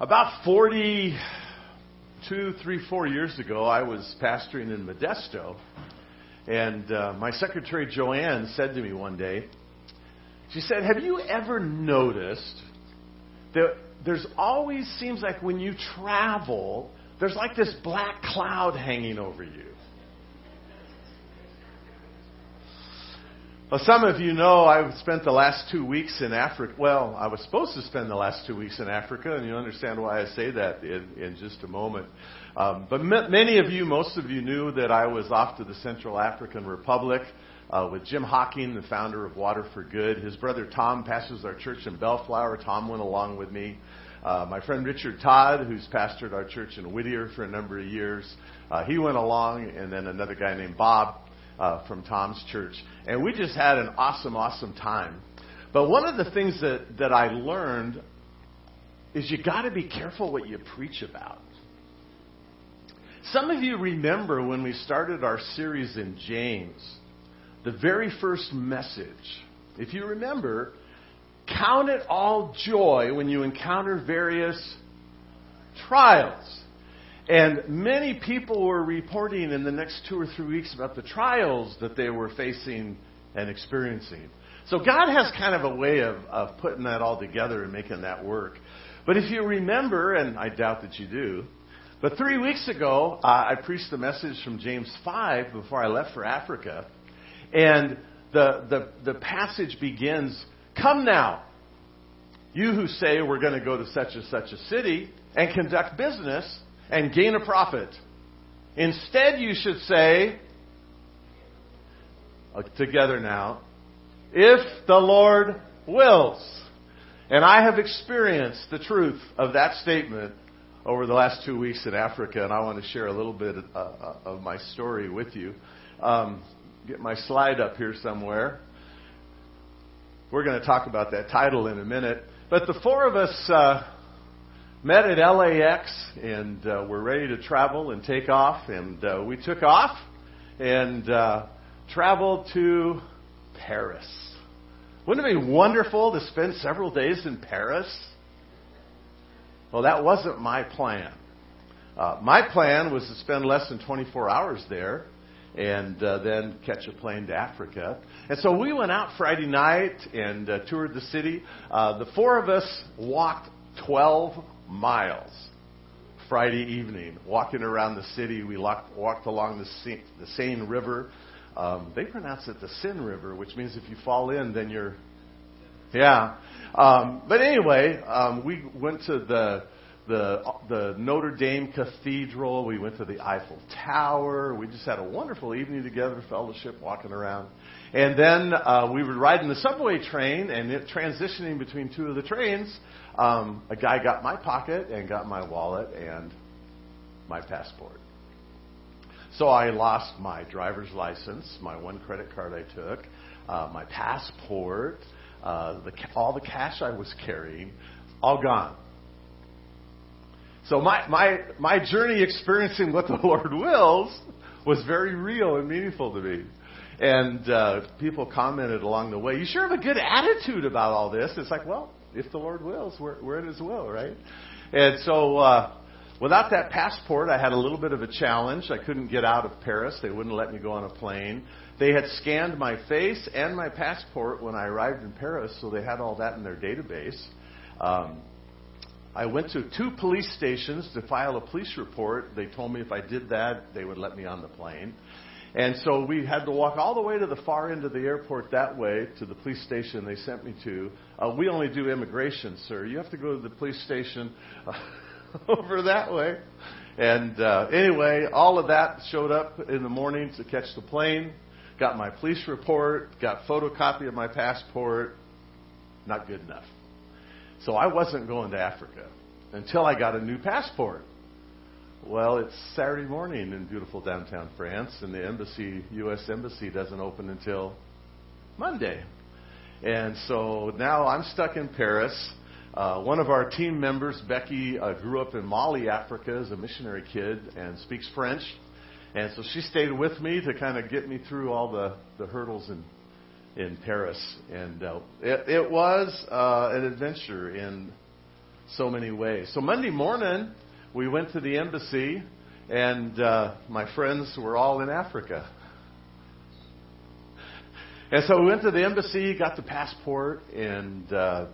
About 42, 3, 4 years ago, I was pastoring in Modesto, and uh, my secretary Joanne said to me one day, she said, Have you ever noticed that there's always seems like when you travel, there's like this black cloud hanging over you? Well, some of you know I've spent the last two weeks in Africa. Well, I was supposed to spend the last two weeks in Africa, and you'll understand why I say that in, in just a moment. Um, but m- many of you, most of you knew that I was off to the Central African Republic uh, with Jim Hocking, the founder of Water for Good. His brother Tom pastors our church in Bellflower. Tom went along with me. Uh, my friend Richard Todd, who's pastored our church in Whittier for a number of years, uh, he went along, and then another guy named Bob uh, from Tom's church. And we just had an awesome, awesome time. But one of the things that, that I learned is you got to be careful what you preach about. Some of you remember when we started our series in James, the very first message. If you remember, count it all joy when you encounter various trials. And many people were reporting in the next two or three weeks about the trials that they were facing and experiencing. So God has kind of a way of, of putting that all together and making that work. But if you remember, and I doubt that you do, but three weeks ago, uh, I preached the message from James 5 before I left for Africa. And the, the, the passage begins Come now, you who say we're going to go to such and such a city and conduct business and gain a profit. Instead, you should say, uh, together now, if the Lord wills. And I have experienced the truth of that statement over the last two weeks in Africa, and I want to share a little bit uh, uh, of my story with you. Um, get my slide up here somewhere. We're going to talk about that title in a minute. But the four of us uh, met at LAX and uh, we're ready to travel and take off. And uh, we took off and uh, traveled to Paris. Wouldn't it be wonderful to spend several days in Paris? Well, that wasn't my plan. Uh, my plan was to spend less than 24 hours there and uh, then catch a plane to Africa. And so we went out Friday night and uh, toured the city. Uh, the four of us walked 12 miles Friday evening, walking around the city. We walked, walked along the Seine, the Seine River. Um, they pronounce it the Sin River, which means if you fall in, then you're. Yeah. Um, but anyway, um, we went to the the the Notre Dame Cathedral. We went to the Eiffel Tower. We just had a wonderful evening together, fellowship, walking around. And then uh, we were riding the subway train, and it, transitioning between two of the trains, um, a guy got my pocket and got my wallet and my passport. So I lost my driver's license, my one credit card I took, uh, my passport, uh, the, all the cash I was carrying, all gone. So my, my, my journey experiencing what the Lord wills was very real and meaningful to me. And uh, people commented along the way, you sure have a good attitude about all this. It's like, well, if the Lord wills, we're, we're in His will, right? And so, uh, without that passport, I had a little bit of a challenge. I couldn't get out of Paris. They wouldn't let me go on a plane. They had scanned my face and my passport when I arrived in Paris, so they had all that in their database. Um, I went to two police stations to file a police report. They told me if I did that, they would let me on the plane. And so we had to walk all the way to the far end of the airport that way to the police station they sent me to. Uh, we only do immigration, sir. You have to go to the police station uh, over that way. And uh, anyway, all of that showed up in the morning to catch the plane. Got my police report, got photocopy of my passport. Not good enough. So I wasn't going to Africa until I got a new passport. Well, it's Saturday morning in beautiful downtown France, and the embassy, U.S. embassy, doesn't open until Monday. And so now I'm stuck in Paris. Uh, one of our team members, Becky, uh, grew up in Mali, Africa, as a missionary kid and speaks French. And so she stayed with me to kind of get me through all the, the hurdles in, in Paris. And uh, it, it was uh, an adventure in so many ways. So Monday morning, we went to the embassy, and uh, my friends were all in Africa. And so we went to the embassy, got the passport, and uh,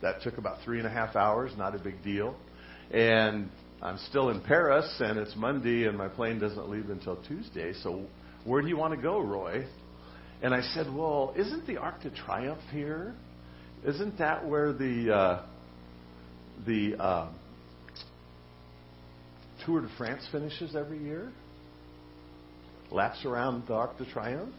that took about three and a half hours, not a big deal. And I'm still in Paris, and it's Monday, and my plane doesn't leave until Tuesday. So where do you want to go, Roy? And I said, Well, isn't the Arc de Triomphe here? Isn't that where the uh, the uh, Tour de France finishes every year? Laps around the Arc de Triomphe?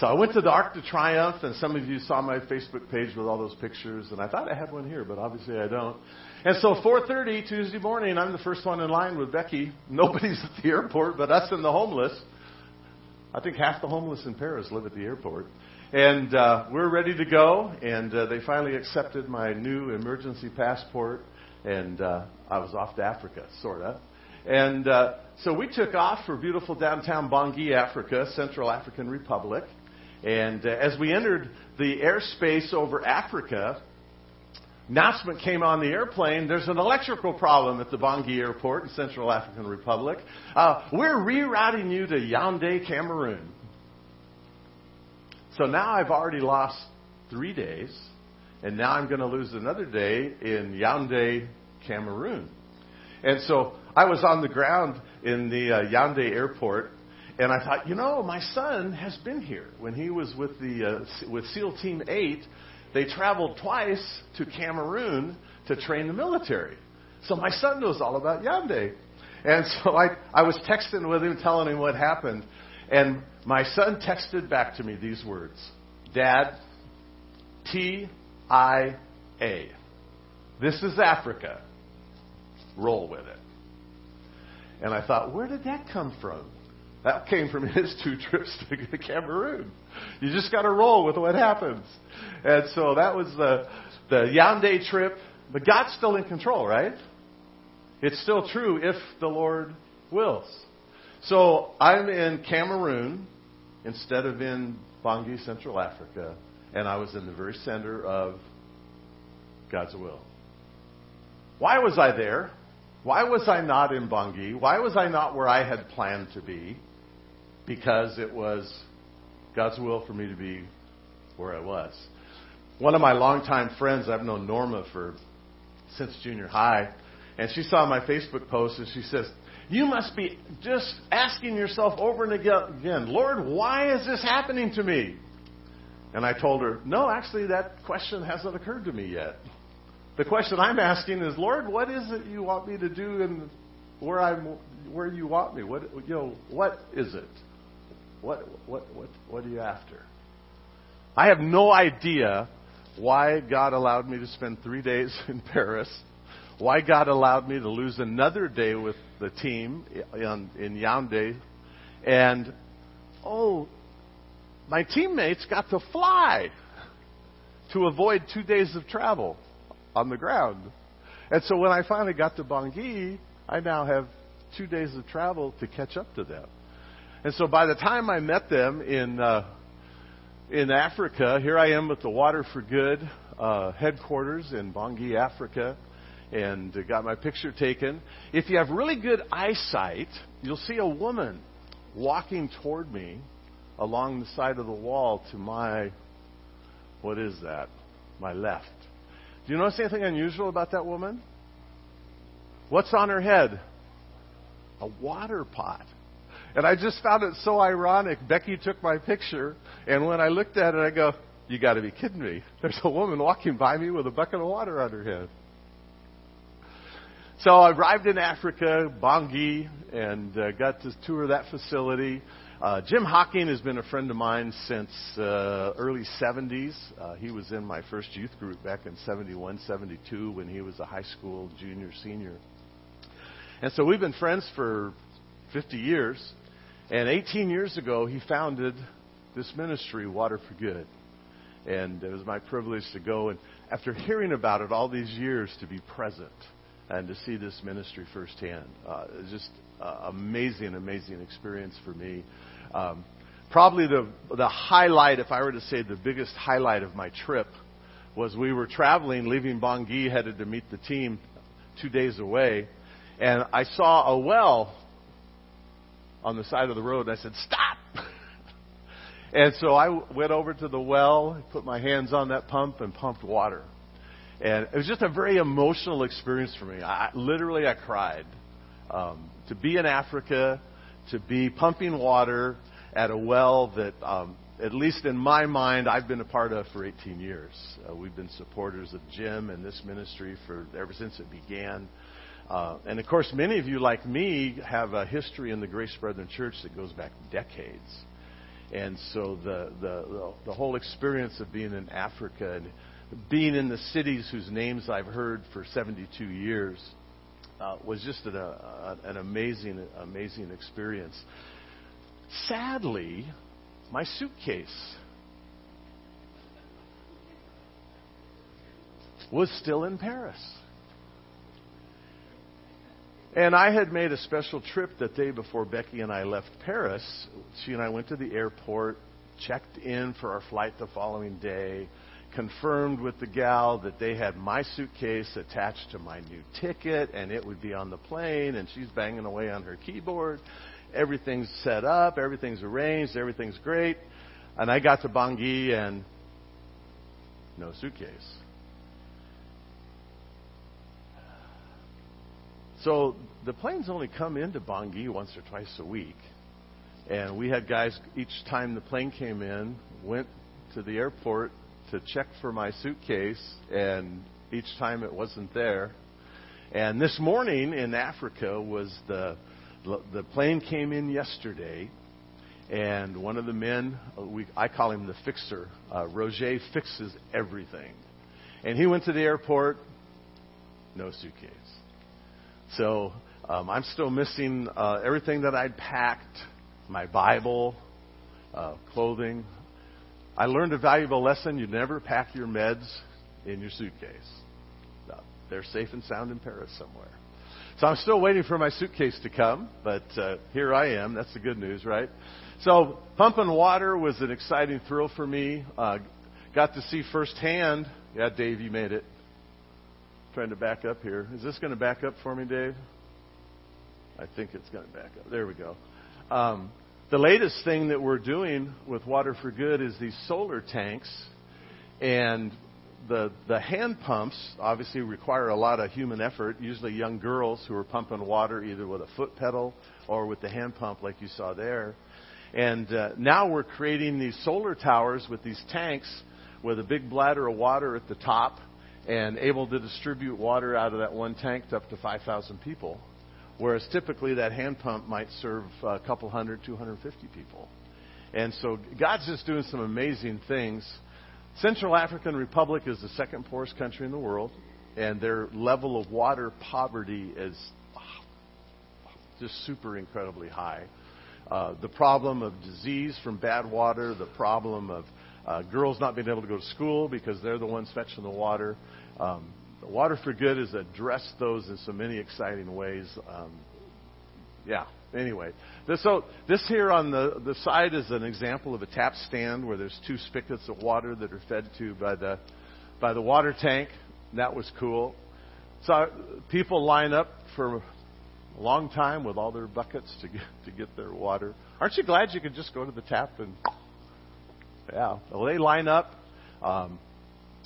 So I went to the Arc de Triomphe, and some of you saw my Facebook page with all those pictures, and I thought I had one here, but obviously I don't. And so 4:30 Tuesday morning, I'm the first one in line with Becky. Nobody's at the airport but us and the homeless. I think half the homeless in Paris live at the airport. And uh, we're ready to go, and uh, they finally accepted my new emergency passport, and uh, I was off to Africa, sort of. And uh, so we took off for beautiful downtown Bangui, Africa, Central African Republic. And uh, as we entered the airspace over Africa, announcement came on the airplane there's an electrical problem at the Bangui airport in Central African Republic. Uh, we're rerouting you to Yaoundé, Cameroon. So now I've already lost three days, and now I'm going to lose another day in Yaoundé, Cameroon. And so I was on the ground in the uh, airport and I thought, you know, my son has been here. When he was with the uh, with SEAL Team 8, they traveled twice to Cameroon to train the military. So my son knows all about Yaoundé. And so I, I was texting with him, telling him what happened. And my son texted back to me these words Dad, T I A. This is Africa. Roll with it. And I thought, where did that come from? That came from his two trips to Cameroon. You just got to roll with what happens. And so that was the, the Yaoundé trip. But God's still in control, right? It's still true if the Lord wills. So I'm in Cameroon instead of in Bangui, Central Africa, and I was in the very center of God's will. Why was I there? Why was I not in Bangui? Why was I not where I had planned to be? because it was God's will for me to be where I was. One of my longtime friends, I've known Norma for since junior high, and she saw my Facebook post and she says, You must be just asking yourself over and again, Lord, why is this happening to me? And I told her, No, actually, that question hasn't occurred to me yet. The question I'm asking is, Lord, what is it you want me to do and where I'm where you want me? What you know, what is it? What, what, what, what are you after? I have no idea why God allowed me to spend three days in Paris, why God allowed me to lose another day with the team in, in Yaoundé, and oh, my teammates got to fly to avoid two days of travel on the ground. And so when I finally got to Bangui, I now have two days of travel to catch up to them. And so by the time I met them in uh, in Africa, here I am at the Water for Good uh, headquarters in Bangui, Africa, and got my picture taken. If you have really good eyesight, you'll see a woman walking toward me along the side of the wall to my what is that? My left. Do you notice anything unusual about that woman? What's on her head? A water pot. And I just found it so ironic. Becky took my picture, and when I looked at it, I go, You got to be kidding me. There's a woman walking by me with a bucket of water on her head. So I arrived in Africa, Bangui, and uh, got to tour that facility. Uh, Jim Hocking has been a friend of mine since uh, early 70s. Uh, he was in my first youth group back in 71, 72 when he was a high school junior, senior. And so we've been friends for 50 years. And 18 years ago, he founded this ministry, Water for Good. And it was my privilege to go and, after hearing about it all these years, to be present and to see this ministry firsthand. Uh, just uh, amazing, amazing experience for me. Um, probably the the highlight, if I were to say the biggest highlight of my trip, was we were traveling, leaving Bangui, headed to meet the team two days away, and I saw a well on the side of the road, and I said, Stop! and so I went over to the well, put my hands on that pump, and pumped water. And it was just a very emotional experience for me. I, literally, I cried. Um, to be in Africa, to be pumping water at a well that, um, at least in my mind, I've been a part of for 18 years. Uh, we've been supporters of Jim and this ministry for ever since it began. Uh, and of course, many of you, like me, have a history in the Grace Brethren Church that goes back decades. And so the, the, the, the whole experience of being in Africa and being in the cities whose names I've heard for 72 years uh, was just an, uh, an amazing, amazing experience. Sadly, my suitcase was still in Paris. And I had made a special trip that day before Becky and I left Paris. She and I went to the airport, checked in for our flight the following day, confirmed with the gal that they had my suitcase attached to my new ticket and it would be on the plane and she's banging away on her keyboard. Everything's set up, everything's arranged, everything's great. And I got to Bangui and no suitcase. So the planes only come into Bangui once or twice a week. And we had guys each time the plane came in went to the airport to check for my suitcase, and each time it wasn't there. And this morning in Africa was the the plane came in yesterday, and one of the men, we, I call him the fixer, uh, Roger fixes everything, and he went to the airport, no suitcase. So um, I'm still missing uh, everything that I'd packed, my Bible, uh, clothing, I learned a valuable lesson. You never pack your meds in your suitcase. No, they're safe and sound in Paris somewhere. So I'm still waiting for my suitcase to come, but uh, here I am. That's the good news, right? So pumping water was an exciting thrill for me. Uh, got to see firsthand. Yeah, Dave, you made it. Trying to back up here. Is this going to back up for me, Dave? I think it's going to back up. There we go. Um, the latest thing that we're doing with Water for Good is these solar tanks. And the, the hand pumps obviously require a lot of human effort, usually young girls who are pumping water either with a foot pedal or with the hand pump like you saw there. And uh, now we're creating these solar towers with these tanks with a big bladder of water at the top and able to distribute water out of that one tank to up to 5,000 people whereas typically that hand pump might serve a couple hundred, 250 people. And so God's just doing some amazing things. Central African Republic is the second poorest country in the world, and their level of water poverty is just super incredibly high. Uh, the problem of disease from bad water, the problem of uh, girls not being able to go to school because they're the ones fetching the water. Um, Water for Good has addressed those in so many exciting ways. Um, yeah. Anyway, this, so this here on the the side is an example of a tap stand where there's two spigots of water that are fed to by the by the water tank. That was cool. So people line up for a long time with all their buckets to get to get their water. Aren't you glad you could just go to the tap and yeah? Well, they line up. Um,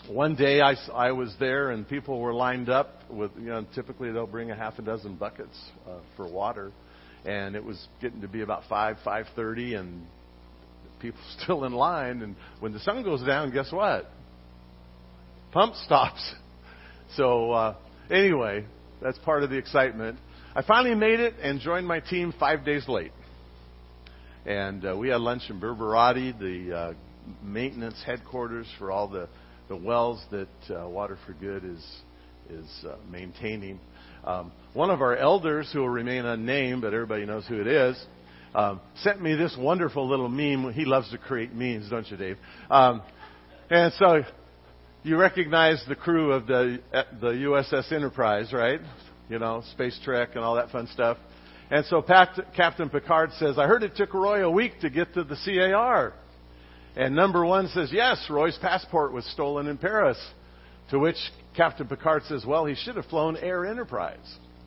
one day I, I was there and people were lined up with, you know, typically they'll bring a half a dozen buckets uh, for water. And it was getting to be about 5, 5.30 and people still in line. And when the sun goes down, guess what? Pump stops. So, uh, anyway, that's part of the excitement. I finally made it and joined my team five days late. And uh, we had lunch in Berberati, the uh, maintenance headquarters for all the the wells that uh, Water for Good is is uh, maintaining. Um, one of our elders, who will remain unnamed, but everybody knows who it is, um, sent me this wonderful little meme. He loves to create memes, don't you, Dave? Um, and so you recognize the crew of the uh, the USS Enterprise, right? You know, space trek and all that fun stuff. And so Pat, Captain Picard says, "I heard it took Roy a week to get to the CAR." And number one says, yes, Roy's passport was stolen in Paris. To which Captain Picard says, well, he should have flown Air Enterprise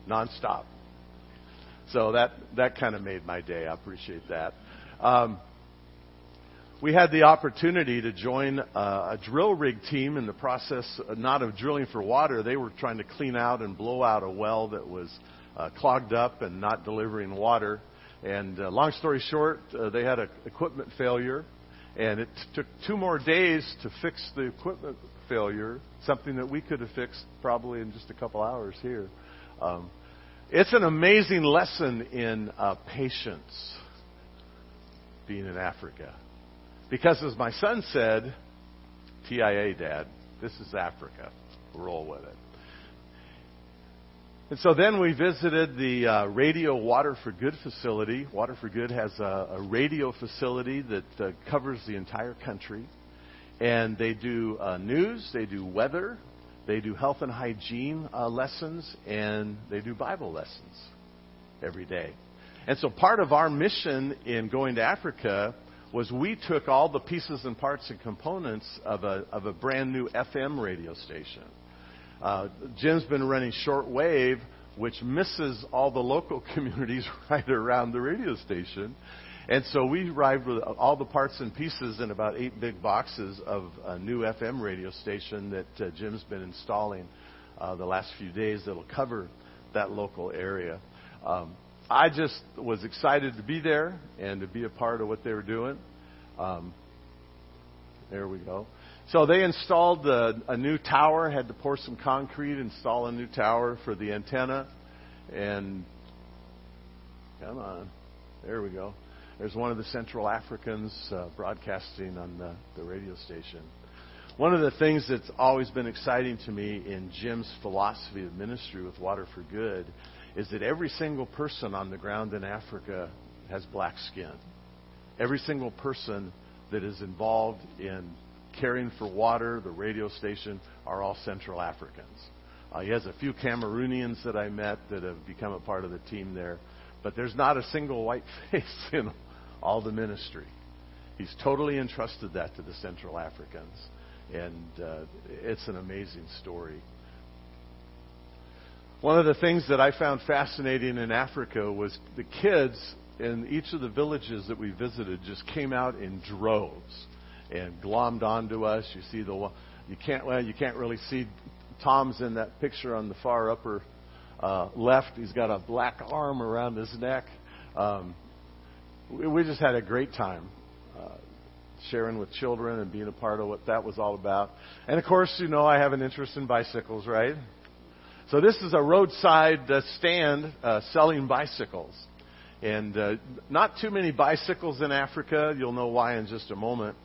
nonstop. So that, that kind of made my day. I appreciate that. Um, we had the opportunity to join uh, a drill rig team in the process, uh, not of drilling for water. They were trying to clean out and blow out a well that was uh, clogged up and not delivering water. And uh, long story short, uh, they had an equipment failure, and it took two more days to fix the equipment failure, something that we could have fixed probably in just a couple hours here. Um, it's an amazing lesson in uh, patience being in Africa. Because as my son said, TIA, Dad, this is Africa. Roll with it. And so then we visited the uh, Radio Water for Good facility. Water for Good has a, a radio facility that uh, covers the entire country. And they do uh, news, they do weather, they do health and hygiene uh, lessons, and they do Bible lessons every day. And so part of our mission in going to Africa was we took all the pieces and parts and components of a, of a brand new FM radio station uh, Jim's been running shortwave, which misses all the local communities right around the radio station. And so we arrived with all the parts and pieces in about eight big boxes of a new FM radio station that uh, Jim's been installing uh, the last few days that'll cover that local area. Um, I just was excited to be there and to be a part of what they were doing. Um, there we go. So they installed a, a new tower, had to pour some concrete, install a new tower for the antenna, and come on, there we go. There's one of the Central Africans uh, broadcasting on the, the radio station. One of the things that's always been exciting to me in Jim's philosophy of ministry with Water for Good is that every single person on the ground in Africa has black skin. Every single person that is involved in caring for water, the radio station, are all Central Africans. Uh, he has a few Cameroonians that I met that have become a part of the team there, but there's not a single white face in all the ministry. He's totally entrusted that to the Central Africans, and uh, it's an amazing story. One of the things that I found fascinating in Africa was the kids in each of the villages that we visited just came out in droves and glommed onto us. You see the you can't well you can't really see Tom's in that picture on the far upper uh, left. He's got a black arm around his neck. Um, we, we just had a great time uh, sharing with children and being a part of what that was all about. And of course, you know I have an interest in bicycles, right? So this is a roadside uh, stand uh, selling bicycles. And uh, not too many bicycles in Africa. You'll know why in just a moment.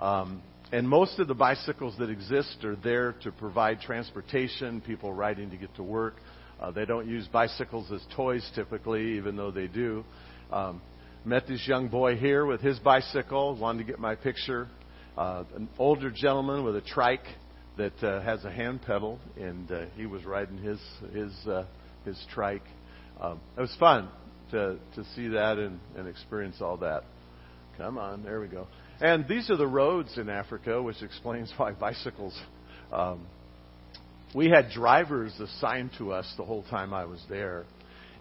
Um, and most of the bicycles that exist are there to provide transportation, people riding to get to work. Uh, they don't use bicycles as toys typically, even though they do. Um, met this young boy here with his bicycle, wanted to get my picture. Uh, an older gentleman with a trike that uh, has a hand pedal, and uh, he was riding his his uh, his trike. Um, it was fun to to see that and, and experience all that. Come on, there we go. And these are the roads in Africa, which explains why bicycles. Um, we had drivers assigned to us the whole time I was there.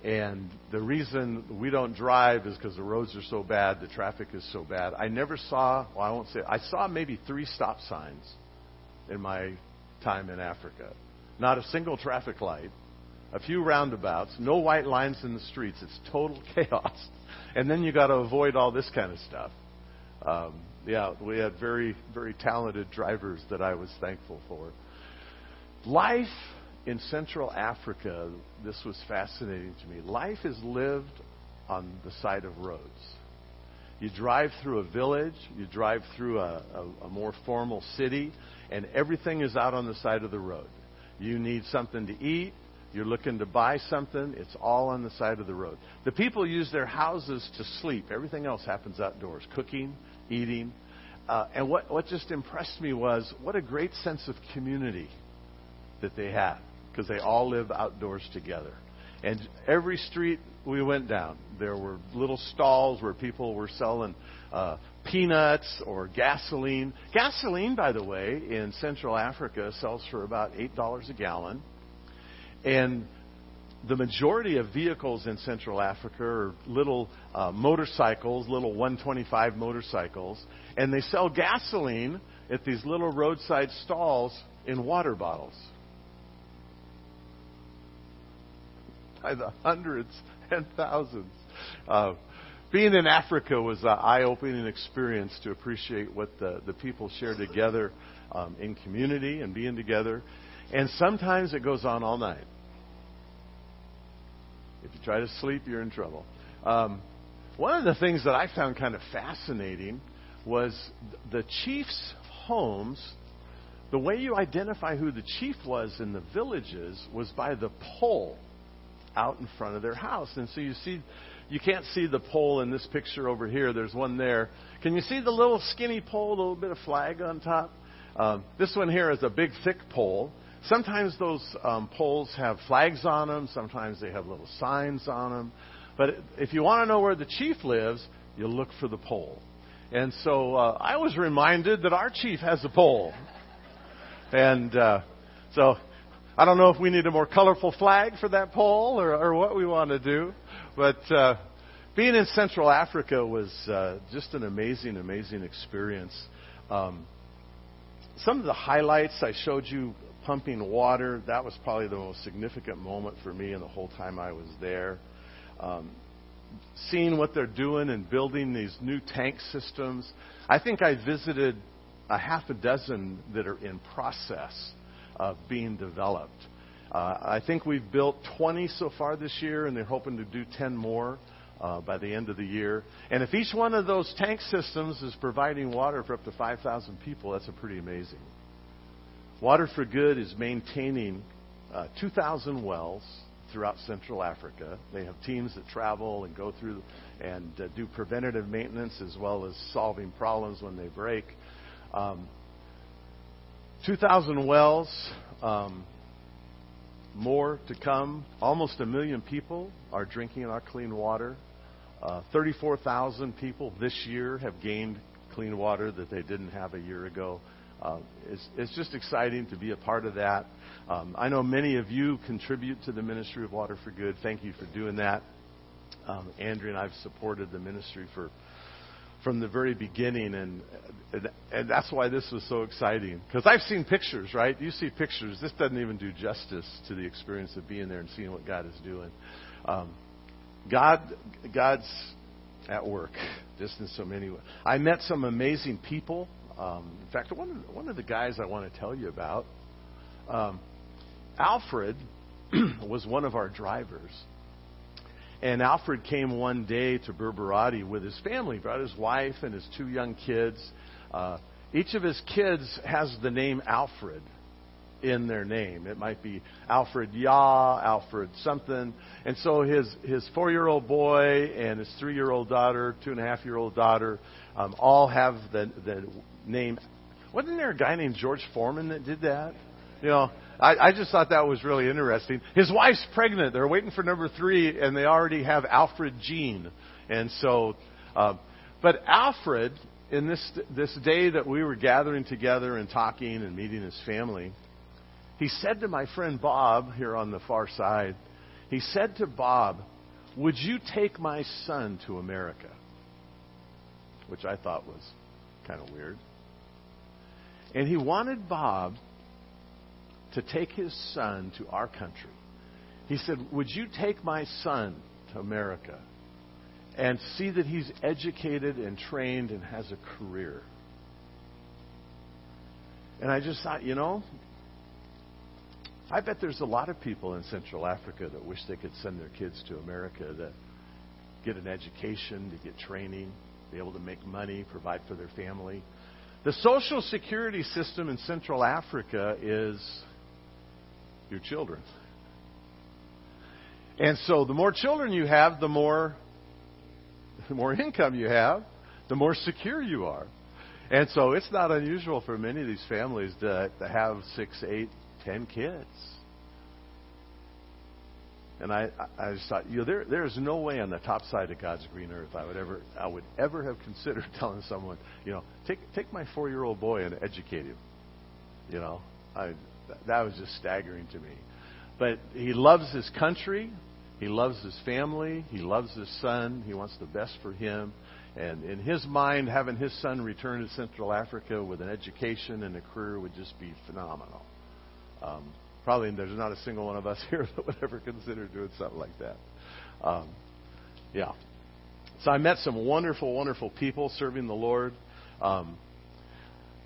And the reason we don't drive is because the roads are so bad, the traffic is so bad. I never saw, well, I won't say, I saw maybe three stop signs in my time in Africa. Not a single traffic light, a few roundabouts, no white lines in the streets. It's total chaos. And then you got to avoid all this kind of stuff. Um, yeah, we had very, very talented drivers that I was thankful for. Life in Central Africa, this was fascinating to me. Life is lived on the side of roads. You drive through a village, you drive through a, a, a more formal city, and everything is out on the side of the road. You need something to eat, you're looking to buy something, it's all on the side of the road. The people use their houses to sleep. Everything else happens outdoors cooking, eating. Uh, and what, what just impressed me was what a great sense of community that they had because they all live outdoors together. And every street we went down, there were little stalls where people were selling uh, peanuts or gasoline. Gasoline, by the way, in Central Africa sells for about $8 a gallon. And the majority of vehicles in Central Africa are little uh, motorcycles, little 125 motorcycles, and they sell gasoline at these little roadside stalls in water bottles. By the hundreds and thousands. Uh, being in Africa was an eye opening experience to appreciate what the, the people share together um, in community and being together. And sometimes it goes on all night. If you try to sleep, you're in trouble. Um, one of the things that I found kind of fascinating was the chief's homes. The way you identify who the chief was in the villages was by the pole out in front of their house. And so you see, you can't see the pole in this picture over here. There's one there. Can you see the little skinny pole, a little bit of flag on top? Um, this one here is a big, thick pole. Sometimes those um, poles have flags on them. Sometimes they have little signs on them. But if you want to know where the chief lives, you look for the pole. And so uh, I was reminded that our chief has a pole. And uh, so I don't know if we need a more colorful flag for that pole or, or what we want to do. But uh, being in Central Africa was uh, just an amazing, amazing experience. Um, some of the highlights I showed you pumping water, that was probably the most significant moment for me in the whole time I was there. Um, seeing what they're doing and building these new tank systems. I think I visited a half a dozen that are in process of being developed. Uh, I think we've built 20 so far this year, and they're hoping to do 10 more uh, by the end of the year. And if each one of those tank systems is providing water for up to 5,000 people, that's a pretty amazing. Water for Good is maintaining uh, 2,000 wells throughout Central Africa. They have teams that travel and go through and uh, do preventative maintenance as well as solving problems when they break. Um, 2,000 wells, um, more to come. Almost a million people are drinking our clean water. Uh, 34,000 people this year have gained clean water that they didn't have a year ago. Uh, it's, it's, just exciting to be a part of that. Um, I know many of you contribute to the Ministry of Water for Good. Thank you for doing that. Um, Andrea and I've supported the ministry for from the very beginning, and and, and that's why this was so exciting. Because I've seen pictures, right? You see pictures. This doesn't even do justice to the experience of being there and seeing what God is doing. Um, God, God's at work, just in so many ways. I met some amazing people. Um, in fact, one of, one of the guys I want to tell you about, um, Alfred, was one of our drivers. And Alfred came one day to Berberati with his family, brought his wife and his two young kids. Uh, each of his kids has the name Alfred in their name. It might be Alfred Yah, Alfred something. And so his, his four year old boy and his three year old daughter, two and a half year old daughter, um, all have the, the name. Wasn't there a guy named George Foreman that did that? You know, I, I just thought that was really interesting. His wife's pregnant. They're waiting for number three, and they already have Alfred Jean. And so, uh, but Alfred, in this this day that we were gathering together and talking and meeting his family, he said to my friend Bob here on the far side, he said to Bob, Would you take my son to America? Which I thought was kind of weird. And he wanted Bob to take his son to our country. He said, Would you take my son to America and see that he's educated and trained and has a career? And I just thought, you know, I bet there's a lot of people in Central Africa that wish they could send their kids to America to get an education, to get training, be able to make money, provide for their family. The social security system in Central Africa is your children. And so the more children you have, the more the more income you have, the more secure you are. And so it's not unusual for many of these families to, to have six, eight, ten kids. And I, I just thought, you know, there, there is no way on the top side of God's green earth I would ever, I would ever have considered telling someone, you know, take, take my four-year-old boy and educate him. You know, I, that was just staggering to me. But he loves his country. He loves his family. He loves his son. He wants the best for him. And in his mind, having his son return to Central Africa with an education and a career would just be phenomenal. Um, probably there's not a single one of us here that would ever consider doing something like that. Um, yeah. So I met some wonderful, wonderful people serving the Lord. Um,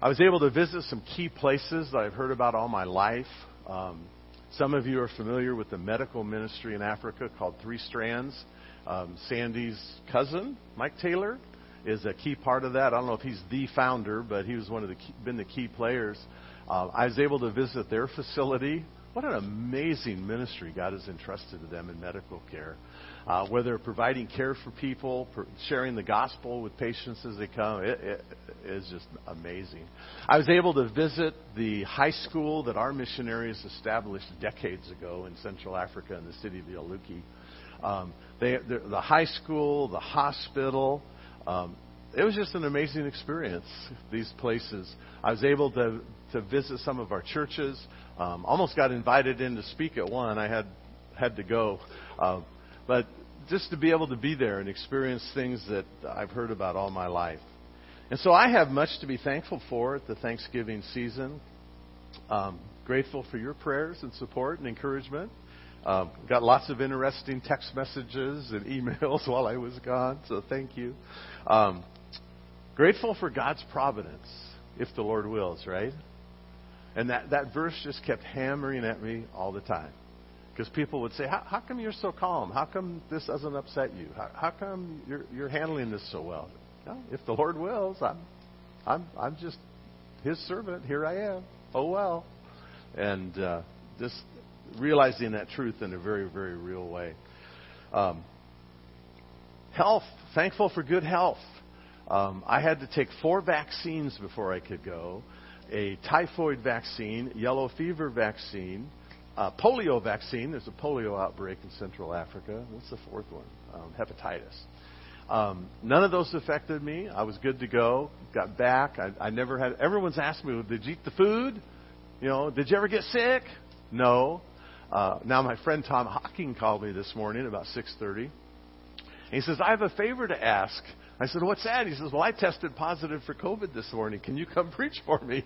I was able to visit some key places that I've heard about all my life. Um, some of you are familiar with the medical ministry in Africa called Three Strands. Um, Sandy's cousin, Mike Taylor, is a key part of that. I don't know if he's the founder, but he was one of the key, been the key players. Uh, I was able to visit their facility. What an amazing ministry God has entrusted to them in medical care. Uh, where they're providing care for people, sharing the gospel with patients as they come, it, it is just amazing. I was able to visit the high school that our missionaries established decades ago in Central Africa in the city of Yaloké. Um, they, the, the high school, the hospital. Um, it was just an amazing experience. These places. I was able to to visit some of our churches. Um, almost got invited in to speak at one. I had had to go, uh, but just to be able to be there and experience things that I've heard about all my life. And so I have much to be thankful for at the Thanksgiving season. Um, grateful for your prayers and support and encouragement. Um, got lots of interesting text messages and emails while I was gone, so thank you. Um, grateful for God's providence, if the Lord wills, right? And that, that verse just kept hammering at me all the time. Because people would say, how, how come you're so calm? How come this doesn't upset you? How, how come you're, you're handling this so well? If the Lord wills, I'm, I'm, I'm just His servant. Here I am. Oh, well. And uh, just realizing that truth in a very, very real way. Um, health, thankful for good health. Um, I had to take four vaccines before I could go a typhoid vaccine, yellow fever vaccine, a polio vaccine. There's a polio outbreak in Central Africa. What's the fourth one? Um, hepatitis. Um, none of those affected me. I was good to go. Got back. I, I never had. Everyone's asked me, "Did you eat the food? You know, did you ever get sick?" No. Uh, now my friend Tom Hocking called me this morning about 6:30. He says, "I have a favor to ask." I said, "What's that?" He says, "Well, I tested positive for COVID this morning. Can you come preach for me?"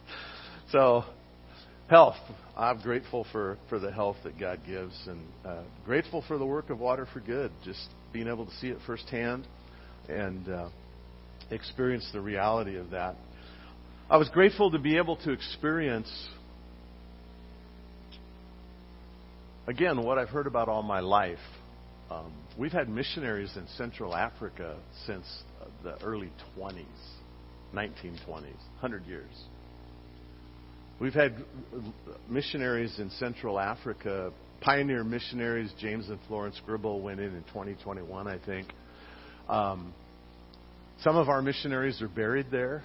so, health. I'm grateful for for the health that God gives, and uh, grateful for the work of Water for Good. Just being able to see it firsthand and uh, experience the reality of that. I was grateful to be able to experience again, what I've heard about all my life, um, we've had missionaries in Central Africa since the early 20s, 1920s, 100 years. We've had missionaries in Central Africa, pioneer missionaries. James and Florence Gribble went in in 2021, I think. Um, some of our missionaries are buried there.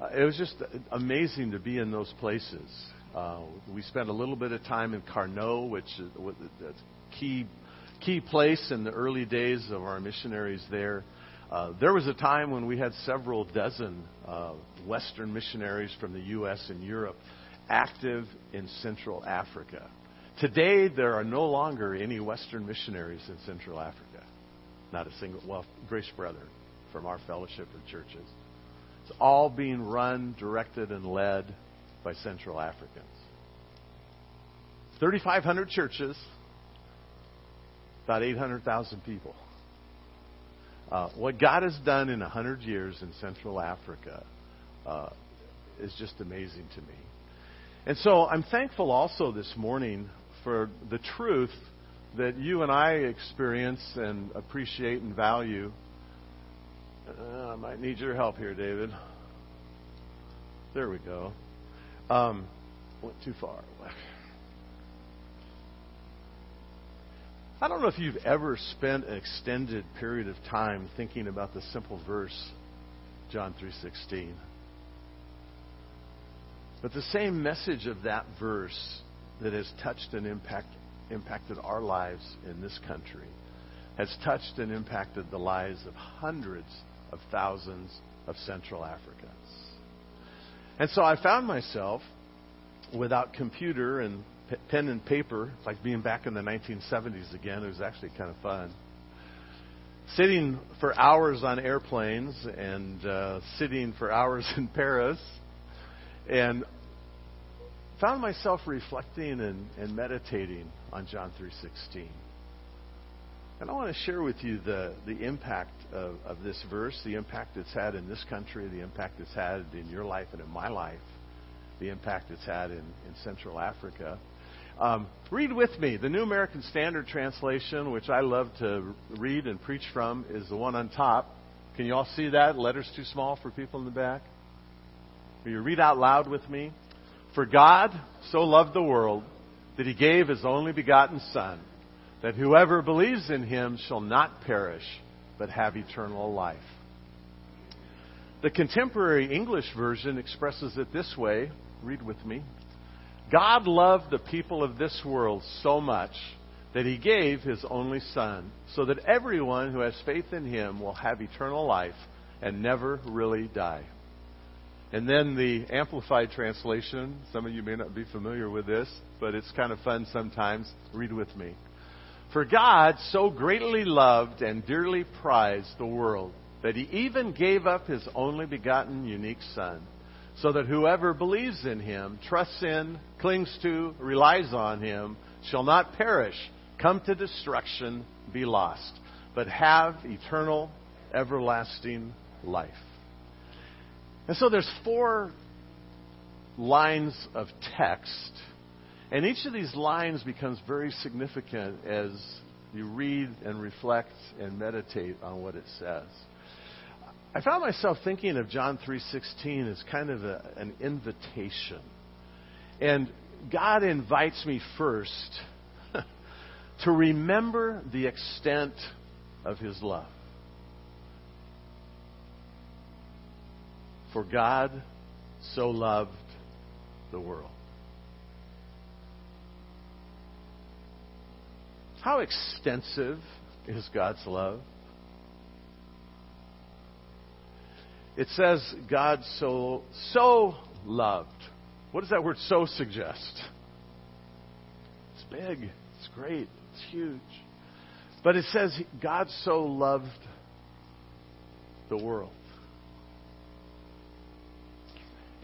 Uh, it was just amazing to be in those places. Uh, we spent a little bit of time in Carnot, which is a key key place in the early days of our missionaries there. Uh, there was a time when we had several dozen uh, Western missionaries from the U.S. and Europe active in Central Africa. Today, there are no longer any Western missionaries in Central Africa. Not a single, well, Grace Brother from our fellowship of churches. It's all being run, directed, and led by Central Africans. 3,500 churches, about 800,000 people. Uh, what God has done in 100 years in Central Africa uh, is just amazing to me. And so I'm thankful also this morning for the truth that you and I experience and appreciate and value. Uh, I might need your help here, David. There we go. Um, went too far. I don't know if you've ever spent an extended period of time thinking about the simple verse, John 3:16. But the same message of that verse that has touched and impacted impacted our lives in this country has touched and impacted the lives of hundreds of thousands of Central Africans. And so I found myself without computer and pen and paper, it's like being back in the 1970s again. It was actually kind of fun. Sitting for hours on airplanes and uh, sitting for hours in Paris, and found myself reflecting and, and meditating on John 3:16. And I want to share with you the, the impact of, of this verse, the impact it's had in this country, the impact it's had in your life and in my life, the impact it's had in, in Central Africa. Um, read with me. The New American Standard Translation, which I love to read and preach from, is the one on top. Can you all see that? Letters too small for people in the back? Will you read out loud with me? For God so loved the world that he gave his only begotten Son that whoever believes in him shall not perish, but have eternal life. The contemporary English version expresses it this way. Read with me. God loved the people of this world so much that he gave his only Son, so that everyone who has faith in him will have eternal life and never really die. And then the Amplified Translation, some of you may not be familiar with this, but it's kind of fun sometimes. Read with me. For God so greatly loved and dearly prized the world that he even gave up his only begotten unique Son, so that whoever believes in him, trusts in, clings to, relies on him, shall not perish, come to destruction, be lost, but have eternal, everlasting life. And so there's four lines of text and each of these lines becomes very significant as you read and reflect and meditate on what it says. I found myself thinking of John 3:16 as kind of a, an invitation. And God invites me first to remember the extent of his love. For God so loved the world. How extensive is God's love? It says God so so loved. What does that word so suggest? It's big, it's great, it's huge. But it says God so loved the world.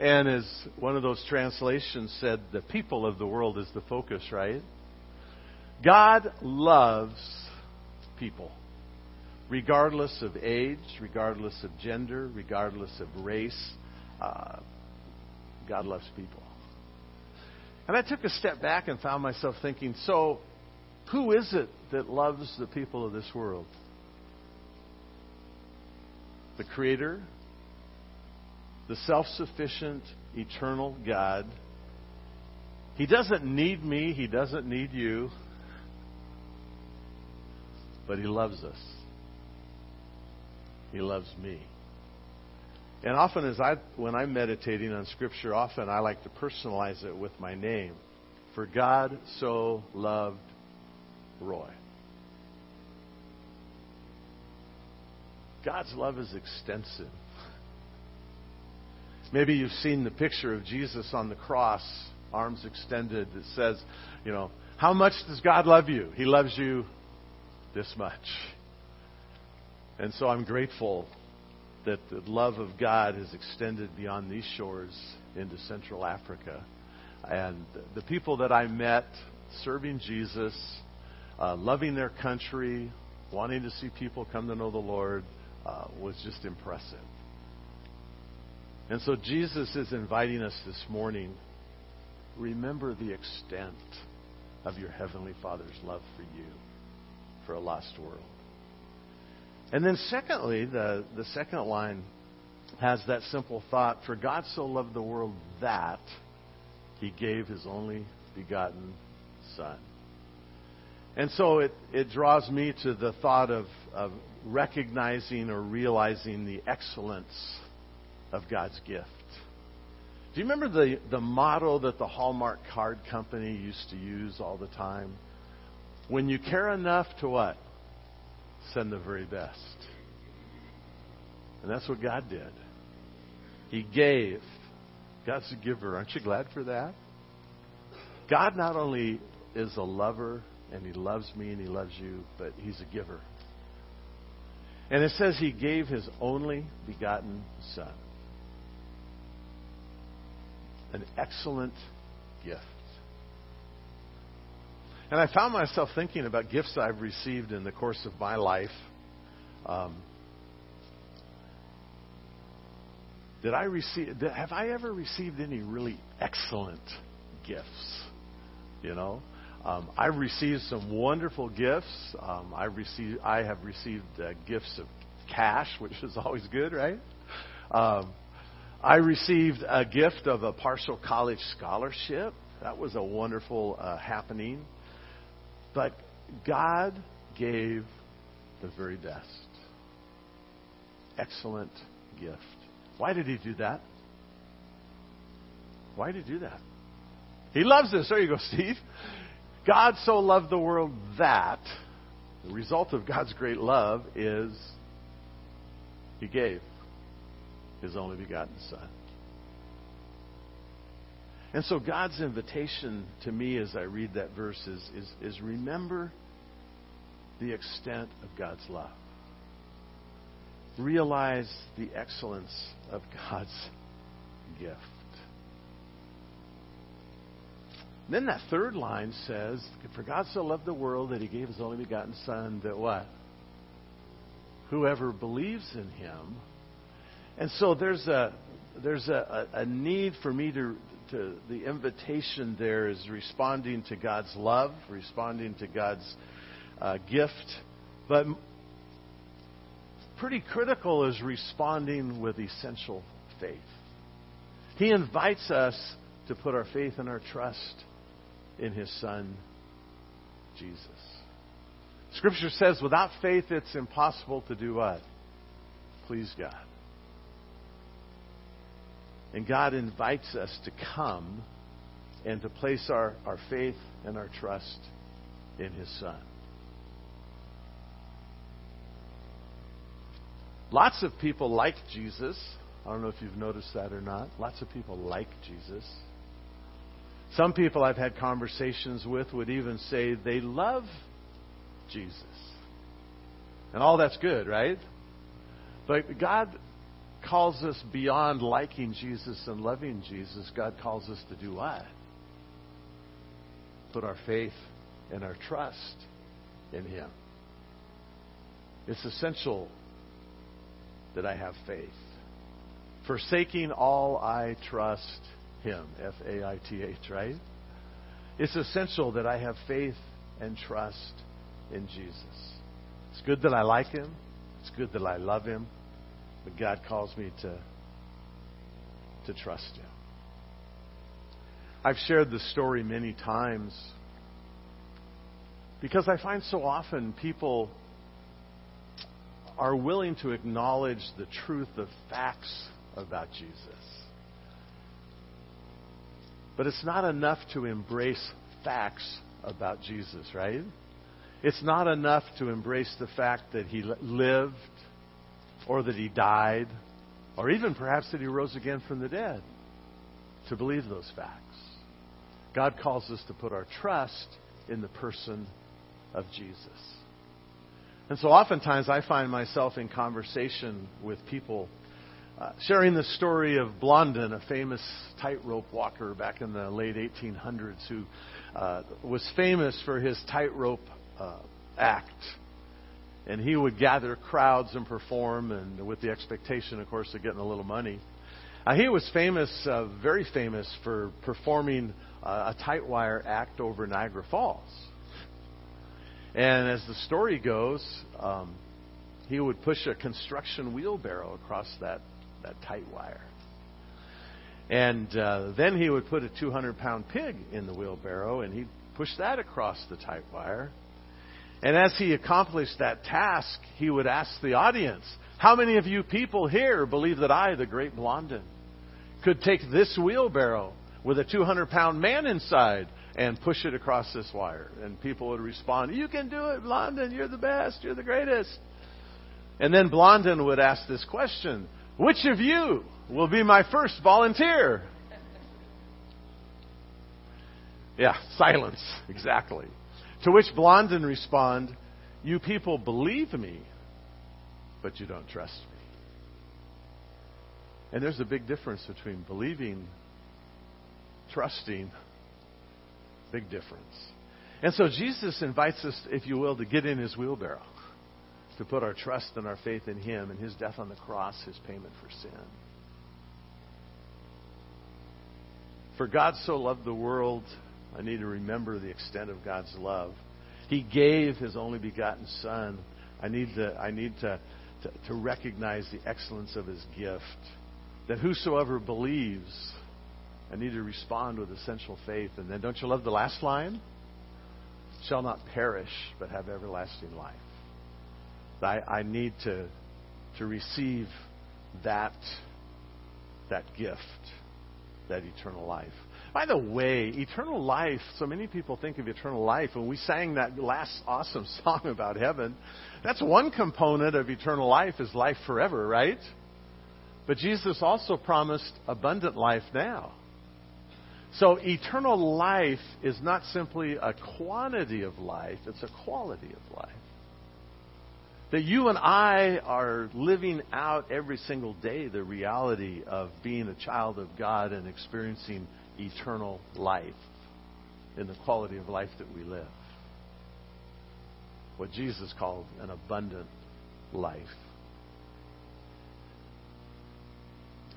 And as one of those translations said, the people of the world is the focus, right? God loves people, regardless of age, regardless of gender, regardless of race. Uh, God loves people. And I took a step back and found myself thinking so, who is it that loves the people of this world? The Creator, the self sufficient, eternal God. He doesn't need me, He doesn't need you but He loves us. He loves me. And often, as I, when I'm meditating on Scripture, often I like to personalize it with my name. For God so loved Roy. God's love is extensive. Maybe you've seen the picture of Jesus on the cross, arms extended, that says, you know, how much does God love you? He loves you this much. And so I'm grateful that the love of God has extended beyond these shores into Central Africa. And the people that I met serving Jesus, uh, loving their country, wanting to see people come to know the Lord, uh, was just impressive. And so Jesus is inviting us this morning remember the extent of your Heavenly Father's love for you for a lost world. And then, secondly, the, the second line has that simple thought For God so loved the world that he gave his only begotten Son. And so it, it draws me to the thought of, of recognizing or realizing the excellence of God's gift. Do you remember the, the motto that the Hallmark card company used to use all the time? when you care enough to what? Send the very best. And that's what God did. He gave. God's a giver. Aren't you glad for that? God not only is a lover and He loves me and He loves you, but He's a giver. And it says He gave His only begotten Son. An excellent gift. And I found myself thinking about gifts I've received in the course of my life. Um, did I receive? Did, have I ever received any really excellent gifts? You know, um, I've received some wonderful gifts. Um, I received, I have received uh, gifts of cash, which is always good, right? Um, I received a gift of a partial college scholarship. That was a wonderful uh, happening. But God gave the very best. Excellent gift. Why did he do that? Why did he do that? He loves us. There you go, Steve. God so loved the world that the result of God's great love is he gave his only begotten Son. And so God's invitation to me as I read that verse is, is, is remember the extent of God's love realize the excellence of God's gift. then that third line says, For God so loved the world that he gave his only begotten Son, that what? Whoever believes in him. And so there's a there's a, a, need for me to, to the invitation there is responding to God's love, responding to God's uh, gift, but pretty critical is responding with essential faith. He invites us to put our faith and our trust in His Son, Jesus. Scripture says without faith it's impossible to do what? Please God. And God invites us to come and to place our, our faith and our trust in His Son. Lots of people like Jesus. I don't know if you've noticed that or not. Lots of people like Jesus. Some people I've had conversations with would even say they love Jesus. And all that's good, right? But God calls us beyond liking Jesus and loving Jesus. God calls us to do what? Put our faith and our trust in Him. It's essential that I have faith. Forsaking all, I trust Him. F A I T H, right? It's essential that I have faith and trust in Jesus. It's good that I like Him. It's good that I love Him. But God calls me to, to trust Him. I've shared this story many times because I find so often people are willing to acknowledge the truth of facts about Jesus. But it's not enough to embrace facts about Jesus, right? It's not enough to embrace the fact that he lived or that he died or even perhaps that he rose again from the dead to believe those facts. God calls us to put our trust in the person of Jesus. And so oftentimes I find myself in conversation with people uh, sharing the story of Blondin, a famous tightrope walker back in the late 1800s who uh, was famous for his tightrope uh, act. And he would gather crowds and perform, and with the expectation, of course, of getting a little money. Uh, he was famous, uh, very famous, for performing uh, a tight wire act over Niagara Falls. And as the story goes, um, he would push a construction wheelbarrow across that, that tight wire. And uh, then he would put a 200 pound pig in the wheelbarrow and he'd push that across the tight wire. And as he accomplished that task, he would ask the audience, How many of you people here believe that I, the great Blondin, could take this wheelbarrow with a 200 pound man inside and push it across this wire. And people would respond, You can do it, Blondin. You're the best. You're the greatest. And then Blondin would ask this question Which of you will be my first volunteer? Yeah, silence, exactly. To which Blondin respond, You people believe me, but you don't trust me. And there's a big difference between believing, trusting, big difference. And so Jesus invites us, if you will, to get in his wheelbarrow, to put our trust and our faith in him and his death on the cross, his payment for sin. For God so loved the world, I need to remember the extent of God's love. He gave his only begotten Son. I need to, I need to, to, to recognize the excellence of his gift that whosoever believes, I need to respond with essential faith. And then, don't you love the last line? Shall not perish, but have everlasting life. I, I need to, to receive that, that gift, that eternal life. By the way, eternal life, so many people think of eternal life, and we sang that last awesome song about heaven. That's one component of eternal life is life forever, right? But Jesus also promised abundant life now. So eternal life is not simply a quantity of life, it's a quality of life. That you and I are living out every single day the reality of being a child of God and experiencing eternal life in the quality of life that we live. What Jesus called an abundant life.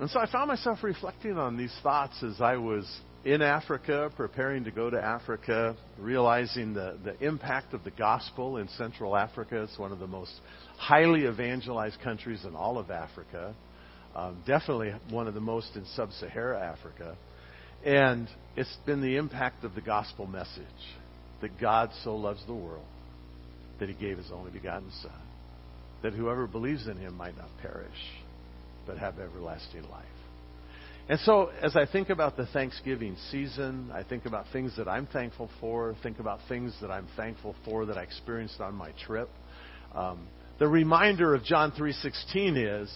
And so I found myself reflecting on these thoughts as I was in Africa, preparing to go to Africa, realizing the, the impact of the gospel in Central Africa. It's one of the most highly evangelized countries in all of Africa. Um, definitely one of the most in sub Sahara Africa. And it's been the impact of the gospel message that God so loves the world that he gave his only begotten Son, that whoever believes in him might not perish but have everlasting life. And so, as I think about the Thanksgiving season, I think about things that I'm thankful for, think about things that I'm thankful for that I experienced on my trip. Um, the reminder of John 3:16 is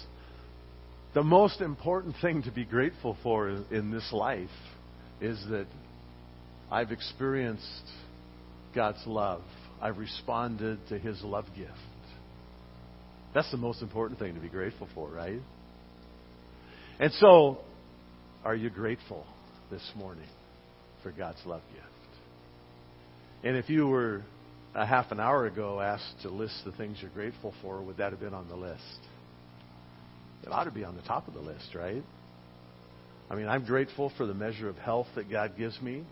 the most important thing to be grateful for in this life is that I've experienced God's love. I've responded to His love gift. That's the most important thing to be grateful for, right? And so, are you grateful this morning for God's love gift? And if you were a half an hour ago asked to list the things you're grateful for, would that have been on the list? It ought to be on the top of the list, right? I mean, I'm grateful for the measure of health that God gives me.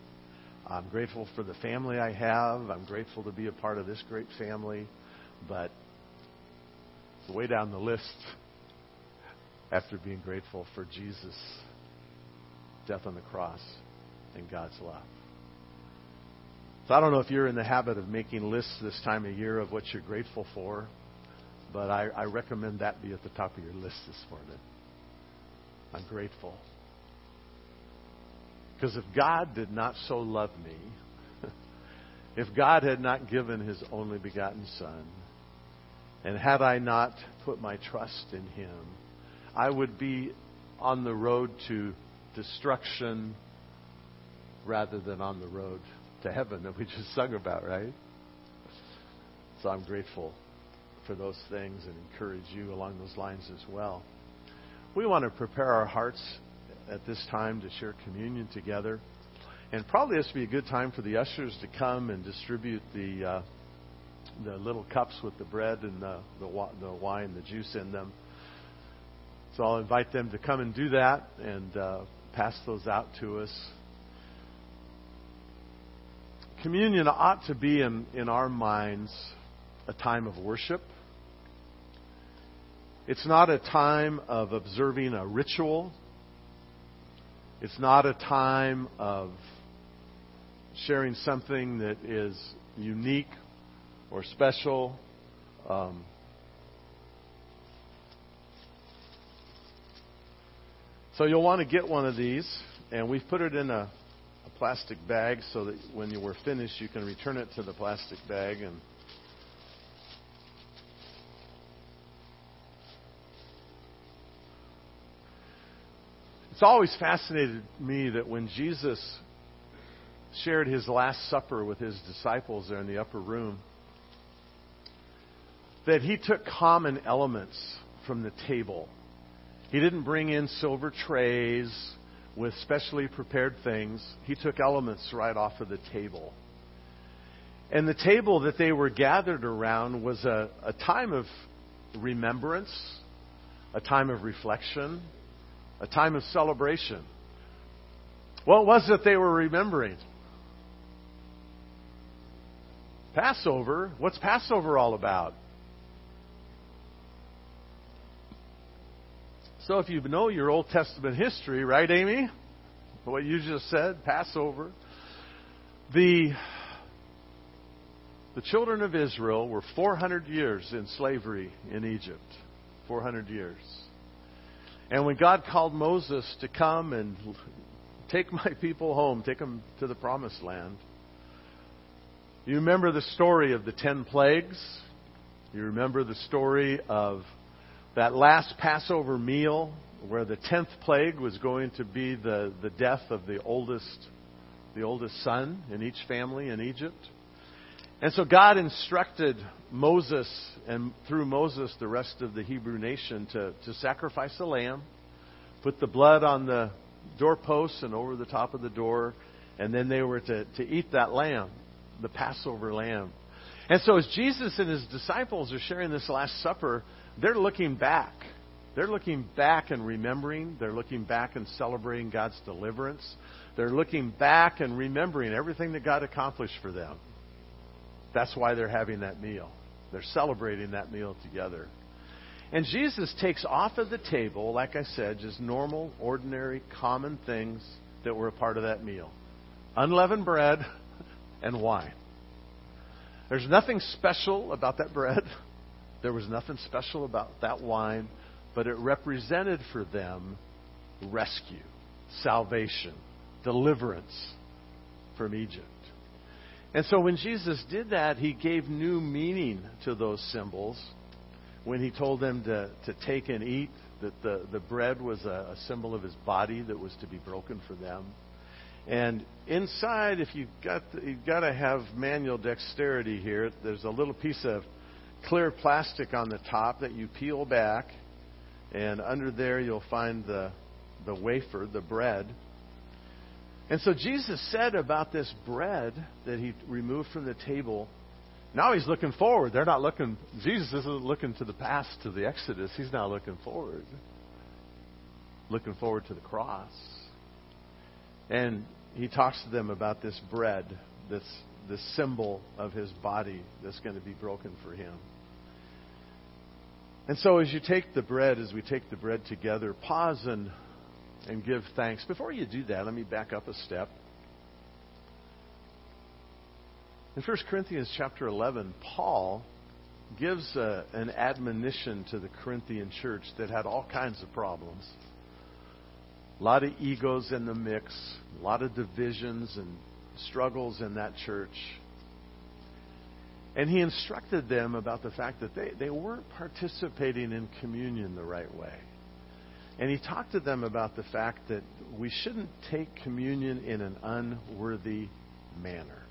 I'm grateful for the family I have. I'm grateful to be a part of this great family. But way down the list after being grateful for Jesus' death on the cross and God's love. So I don't know if you're in the habit of making lists this time of year of what you're grateful for, but I, I recommend that be at the top of your list this morning. I'm grateful. Because if God did not so love me, if God had not given his only begotten Son, and had I not put my trust in him, I would be on the road to destruction rather than on the road to heaven that we just sung about, right? So I'm grateful for those things and encourage you along those lines as well. We want to prepare our hearts at this time to share communion together. And probably this would be a good time for the ushers to come and distribute the uh, the little cups with the bread and the, the the wine, and the juice in them. So I'll invite them to come and do that and uh, pass those out to us. Communion ought to be in, in our minds a time of worship. It's not a time of observing a ritual. It's not a time of sharing something that is unique or special. Um, So you'll want to get one of these, and we've put it in a, a plastic bag so that when you were finished, you can return it to the plastic bag and. It's always fascinated me that when Jesus shared his Last Supper with his disciples there in the upper room, that he took common elements from the table. He didn't bring in silver trays with specially prepared things. He took elements right off of the table. And the table that they were gathered around was a, a time of remembrance, a time of reflection, a time of celebration. What was it they were remembering? Passover. What's Passover all about? So if you know your Old Testament history, right, Amy? What you just said, Passover. The, the children of Israel were 400 years in slavery in Egypt. 400 years. And when God called Moses to come and take my people home, take them to the promised land, you remember the story of the ten plagues? You remember the story of that last Passover meal where the tenth plague was going to be the, the death of the oldest, the oldest son in each family in Egypt. And so God instructed Moses, and through Moses, the rest of the Hebrew nation, to, to sacrifice a lamb, put the blood on the doorposts and over the top of the door, and then they were to, to eat that lamb, the Passover lamb. And so as Jesus and his disciples are sharing this Last Supper, they're looking back. They're looking back and remembering. They're looking back and celebrating God's deliverance. They're looking back and remembering everything that God accomplished for them. That's why they're having that meal. They're celebrating that meal together. And Jesus takes off of the table, like I said, just normal, ordinary, common things that were a part of that meal unleavened bread and wine. There's nothing special about that bread. There was nothing special about that wine, but it represented for them rescue, salvation, deliverance from Egypt. And so when Jesus did that, he gave new meaning to those symbols. When he told them to, to take and eat, that the, the bread was a, a symbol of his body that was to be broken for them. And inside, if you've got, you've got to have manual dexterity here, there's a little piece of clear plastic on the top that you peel back, and under there you'll find the, the wafer, the bread. And so Jesus said about this bread that he removed from the table, now he's looking forward. They're not looking, Jesus isn't looking to the past, to the Exodus. He's now looking forward. Looking forward to the cross. And he talks to them about this bread, this, this symbol of his body that's going to be broken for him. And so, as you take the bread, as we take the bread together, pause and, and give thanks. Before you do that, let me back up a step. In 1 Corinthians chapter 11, Paul gives a, an admonition to the Corinthian church that had all kinds of problems. A lot of egos in the mix, a lot of divisions and struggles in that church. And he instructed them about the fact that they, they weren't participating in communion the right way. And he talked to them about the fact that we shouldn't take communion in an unworthy manner.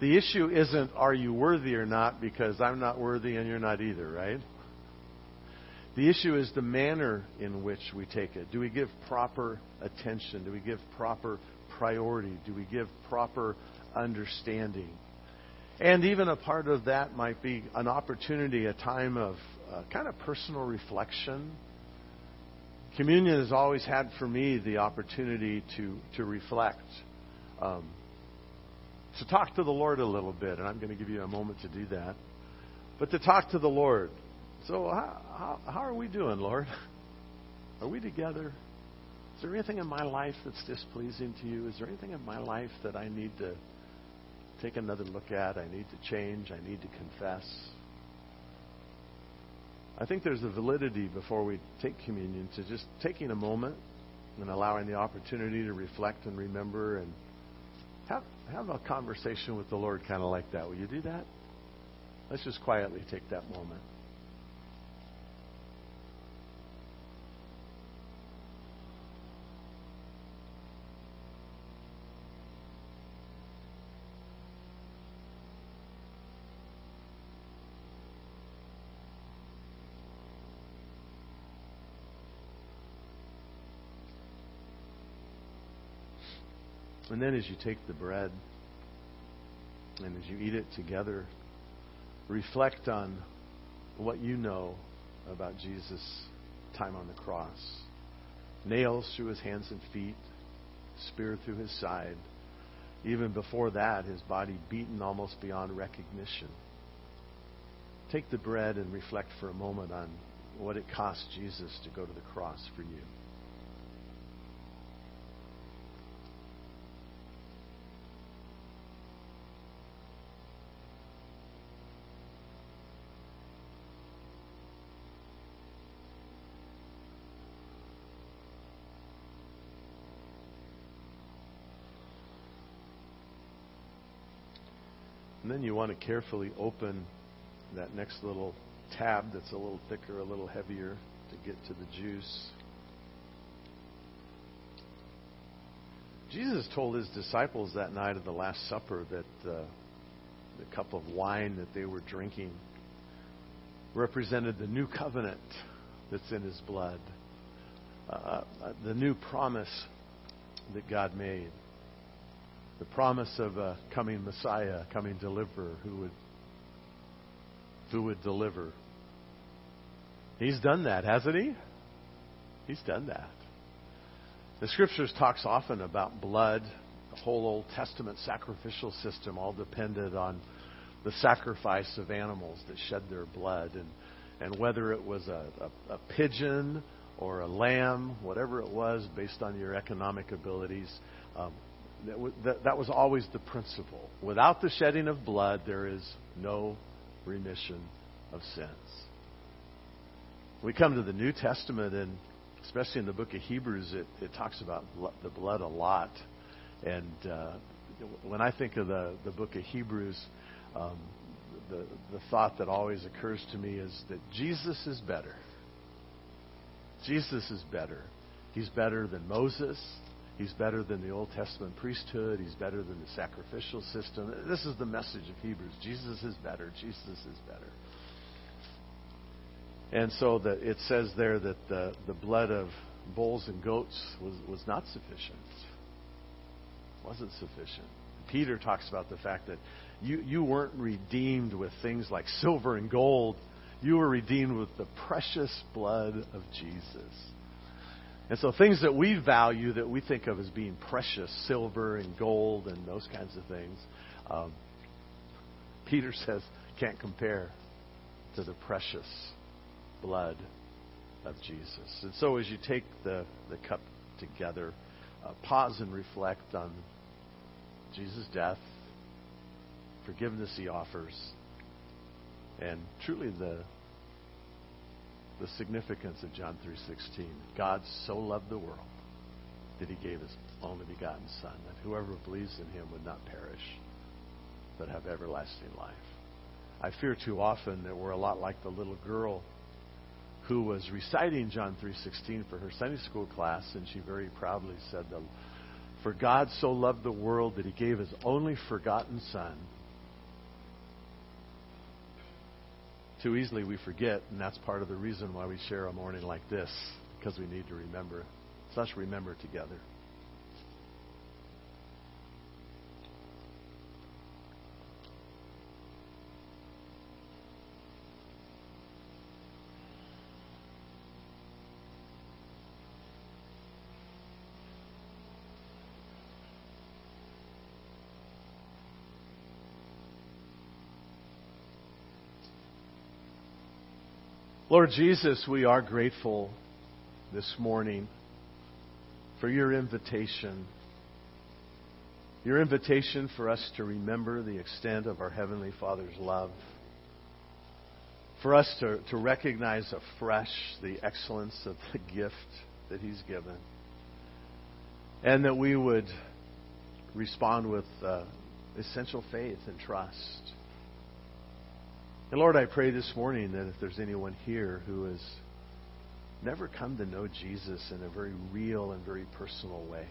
The issue isn't are you worthy or not because I'm not worthy and you're not either, right? The issue is the manner in which we take it. Do we give proper attention? Do we give proper priority? Do we give proper understanding? And even a part of that might be an opportunity, a time of uh, kind of personal reflection. Communion has always had for me the opportunity to, to reflect, um, to talk to the Lord a little bit, and I'm going to give you a moment to do that. But to talk to the Lord. So, how, how, how are we doing, Lord? Are we together? Is there anything in my life that's displeasing to you? Is there anything in my life that I need to take another look at? I need to change. I need to confess. I think there's a validity before we take communion to just taking a moment and allowing the opportunity to reflect and remember and have, have a conversation with the Lord kind of like that. Will you do that? Let's just quietly take that moment. And then as you take the bread and as you eat it together, reflect on what you know about Jesus' time on the cross. Nails through his hands and feet, spear through his side. Even before that, his body beaten almost beyond recognition. Take the bread and reflect for a moment on what it cost Jesus to go to the cross for you. And then you want to carefully open that next little tab that's a little thicker, a little heavier to get to the juice. Jesus told his disciples that night of the Last Supper that uh, the cup of wine that they were drinking represented the new covenant that's in his blood, uh, uh the new promise that God made the promise of a coming Messiah, coming deliverer who would who would deliver. He's done that, hasn't he? He's done that. The scriptures talks often about blood. The whole Old Testament sacrificial system all depended on the sacrifice of animals that shed their blood and and whether it was a, a, a pigeon or a lamb, whatever it was, based on your economic abilities, um, that, that was always the principle. Without the shedding of blood, there is no remission of sins. We come to the New Testament, and especially in the book of Hebrews, it, it talks about the blood a lot. And uh, when I think of the, the book of Hebrews, um, the, the thought that always occurs to me is that Jesus is better. Jesus is better. He's better than Moses. He's better than the Old Testament priesthood. He's better than the sacrificial system. This is the message of Hebrews. Jesus is better. Jesus is better. And so that it says there that the, the blood of bulls and goats was, was not sufficient. Wasn't sufficient. Peter talks about the fact that you, you weren't redeemed with things like silver and gold. You were redeemed with the precious blood of Jesus. And so things that we value that we think of as being precious, silver and gold and those kinds of things, um, Peter says can't compare to the precious blood of Jesus. And so as you take the, the cup together, uh, pause and reflect on Jesus' death, forgiveness he offers, and truly the the significance of John 3:16. God so loved the world that he gave his only begotten son that whoever believes in him would not perish but have everlasting life. I fear too often that we're a lot like the little girl who was reciting John 3:16 for her Sunday school class and she very proudly said for God so loved the world that he gave his only forgotten son too easily we forget, and that's part of the reason why we share a morning like this, because we need to remember. So let's remember together. Lord Jesus, we are grateful this morning for your invitation. Your invitation for us to remember the extent of our Heavenly Father's love. For us to, to recognize afresh the excellence of the gift that He's given. And that we would respond with uh, essential faith and trust. And Lord, I pray this morning that if there's anyone here who has never come to know Jesus in a very real and very personal way,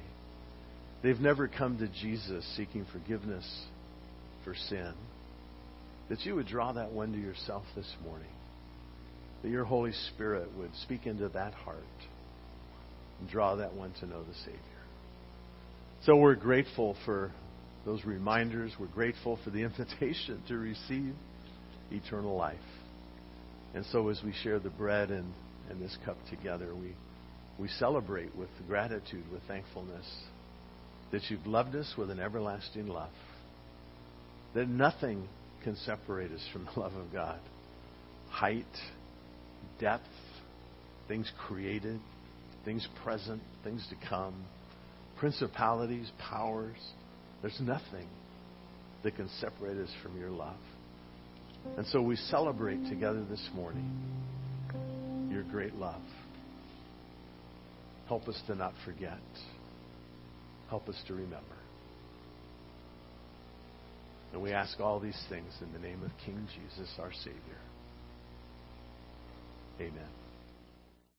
they've never come to Jesus seeking forgiveness for sin, that you would draw that one to yourself this morning. That your Holy Spirit would speak into that heart and draw that one to know the Savior. So we're grateful for those reminders. We're grateful for the invitation to receive eternal life. And so as we share the bread and, and this cup together, we, we celebrate with gratitude, with thankfulness, that you've loved us with an everlasting love. That nothing can separate us from the love of God. Height, depth, things created, things present, things to come, principalities, powers. There's nothing that can separate us from your love. And so we celebrate together this morning your great love. Help us to not forget. Help us to remember. And we ask all these things in the name of King Jesus, our Savior. Amen.